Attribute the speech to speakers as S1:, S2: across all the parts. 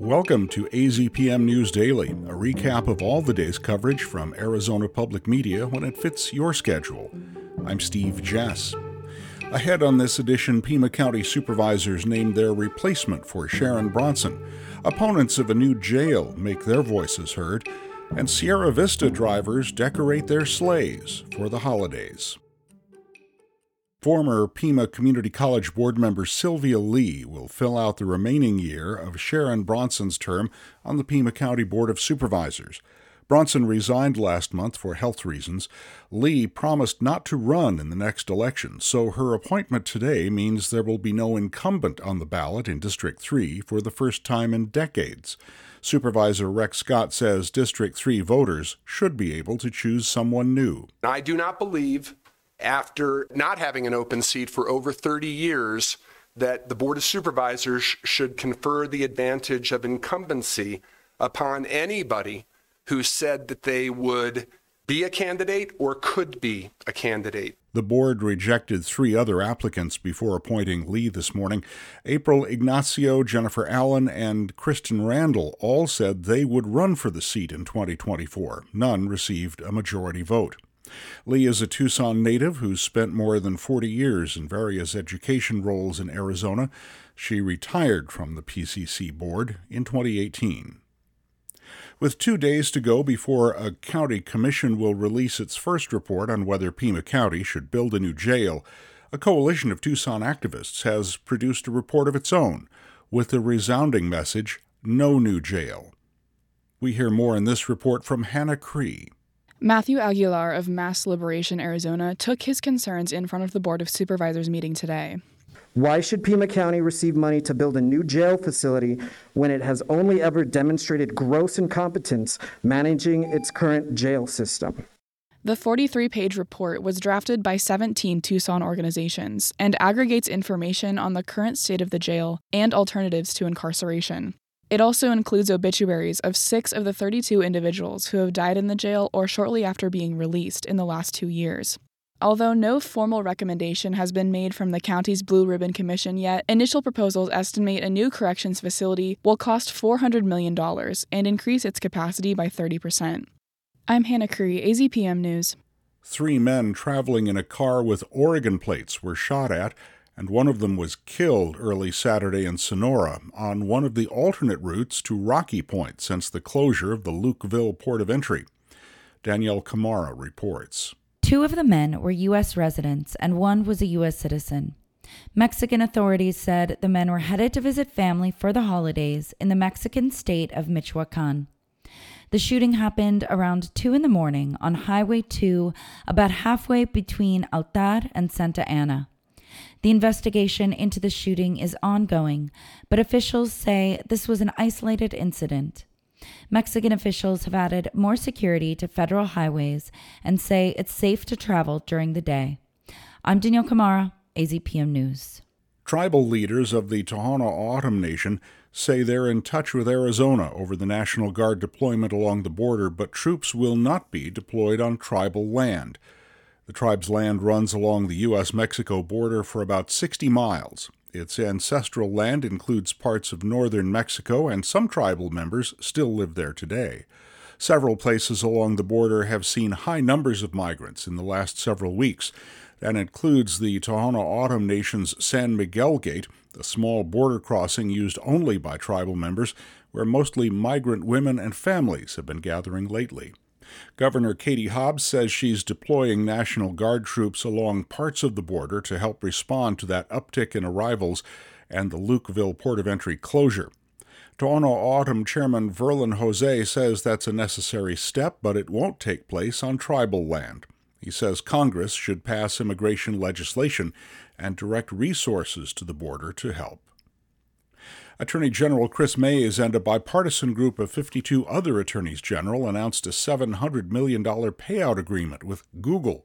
S1: Welcome to AZPM News Daily, a recap of all the day's coverage from Arizona Public Media when it fits your schedule. I'm Steve Jess. Ahead on this edition, Pima County supervisors named their replacement for Sharon Bronson. Opponents of a new jail make their voices heard, and Sierra Vista drivers decorate their sleighs for the holidays. Former Pima Community College board member Sylvia Lee will fill out the remaining year of Sharon Bronson's term on the Pima County Board of Supervisors. Bronson resigned last month for health reasons. Lee promised not to run in the next election, so her appointment today means there will be no incumbent on the ballot in District 3 for the first time in decades. Supervisor Rex Scott says District 3 voters should be able to choose someone new.
S2: I do not believe, after not having an open seat for over 30 years, that the Board of Supervisors should confer the advantage of incumbency upon anybody who said that they would be a candidate or could be a candidate.
S1: The board rejected three other applicants before appointing Lee this morning. April Ignacio, Jennifer Allen, and Kristen Randall all said they would run for the seat in 2024. None received a majority vote. Lee is a Tucson native who spent more than 40 years in various education roles in Arizona. She retired from the PCC board in 2018. With two days to go before a county commission will release its first report on whether Pima County should build a new jail, a coalition of Tucson activists has produced a report of its own with the resounding message no new jail. We hear more in this report from Hannah Cree.
S3: Matthew Aguilar of Mass Liberation Arizona took his concerns in front of the Board of Supervisors meeting today.
S4: Why should Pima County receive money to build a new jail facility when it has only ever demonstrated gross incompetence managing its current jail system?
S3: The 43 page report was drafted by 17 Tucson organizations and aggregates information on the current state of the jail and alternatives to incarceration. It also includes obituaries of six of the 32 individuals who have died in the jail or shortly after being released in the last two years. Although no formal recommendation has been made from the county's Blue Ribbon Commission yet, initial proposals estimate a new corrections facility will cost $400 million and increase its capacity by 30%. I'm Hannah Curry, AZPM News.
S1: Three men traveling in a car with Oregon plates were shot at, and one of them was killed early Saturday in Sonora on one of the alternate routes to Rocky Point since the closure of the Lukeville port of entry. Danyelle Khmara reports.
S5: Two of the men were U.S. residents and one was a U.S. citizen. Mexican authorities said the men were headed to visit family for the holidays in the Mexican state of Michoacan. The shooting happened around 2 in the morning on Highway 2, about halfway between Altar and Santa Ana. The investigation into the shooting is ongoing, but officials say this was an isolated incident. Mexican officials have added more security to federal highways and say it's safe to travel during the day. I'm Danyelle Khmara, AZPM News.
S1: Tribal leaders of the Tohono O'odham Nation say they're in touch with Arizona over the National Guard deployment along the border, but troops will not be deployed on tribal land. The tribe's land runs along the U.S. Mexico border for about 60 miles. Its ancestral land includes parts of northern Mexico, and some tribal members still live there today. Several places along the border have seen high numbers of migrants in the last several weeks. That includes the Tohono O'odham Nation's San Miguel Gate, a small border crossing used only by tribal members, where mostly migrant women and families have been gathering lately. Governor Katie Hobbs says she's deploying National Guard troops along parts of the border to help respond to that uptick in arrivals and the Lukeville port of entry closure. Tohono O'odham Chairman Verlin Jose says that's a necessary step, but it won't take place on tribal land. He says Congress should pass immigration legislation and direct resources to the border to help. Attorney General Chris Mayes and a bipartisan group of 52 other attorneys general announced a $700 million payout agreement with Google.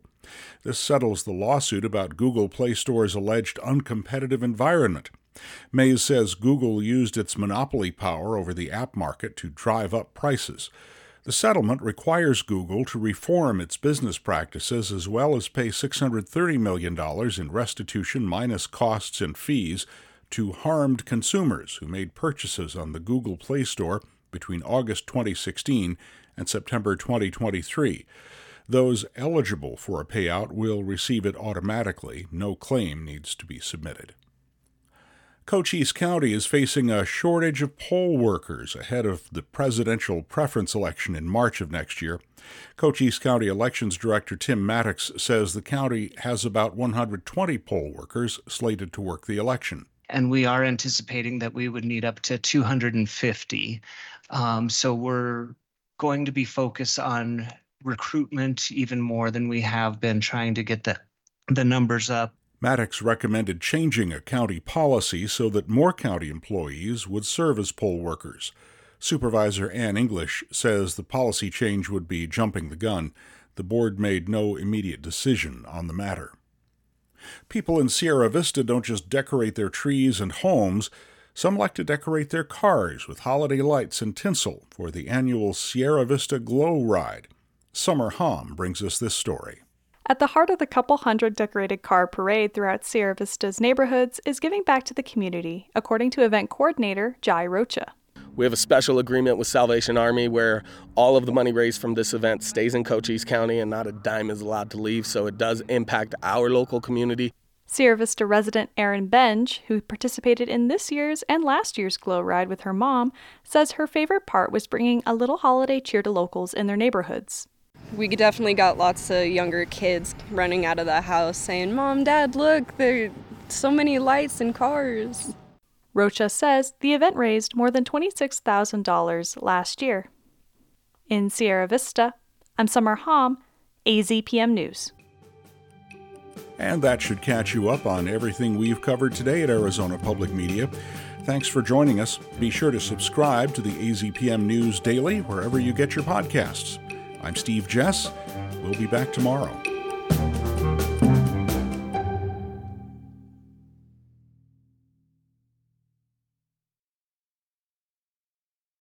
S1: This settles the lawsuit about Google Play Store's alleged uncompetitive environment. Mayes says Google used its monopoly power over the app market to drive up prices. The settlement requires Google to reform its business practices as well as pay $630 million in restitution minus costs and fees to harmed consumers who made purchases on the Google Play Store between August 2016 and September 2023. Those eligible for a payout will receive it automatically. No claim needs to be submitted. Cochise County is facing a shortage of poll workers ahead of the presidential preference election in March of next year. Cochise County Elections Director Tim Maddox says the county has about 120 poll workers slated to work the election.
S6: And we are anticipating that we would need up to 250. Um, so we're going to be focused on recruitment even more than we have been trying to get the, the numbers up.
S1: Maddox recommended changing a county policy so that more county employees would serve as poll workers. Supervisor Ann English says the policy change would be jumping the gun. The board made no immediate decision on the matter. People in Sierra Vista don't just decorate their trees and homes, some like to decorate their cars with holiday lights and tinsel for the annual Sierra Vista Glow Ride. Summer Hom brings us this story.
S7: At the heart of the couple hundred decorated car parade throughout Sierra Vista's neighborhoods is giving back to the community, according to event coordinator Jai Rocha.
S8: We have a special agreement with Salvation Army where all of the money raised from this event stays in Cochise County and not a dime is allowed to leave, so it does impact our local community.
S7: Sierra Vista resident Erin Benj, who participated in this year's and last year's Glow Ride with her mom, says her favorite part was bringing a little holiday cheer to locals in their neighborhoods
S9: we definitely got lots of younger kids running out of the house saying, Mom, Dad, look, there are so many lights and cars.
S7: Rocha says the event raised more than $26,000 last year. In Sierra Vista, I'm Summer Hom, AZPM News.
S1: And that should catch you up on everything we've covered today at Arizona Public Media. Thanks for joining us. Be sure to subscribe to the AZPM News Daily wherever you get your podcasts. I'm Steve Jess. We'll be back tomorrow.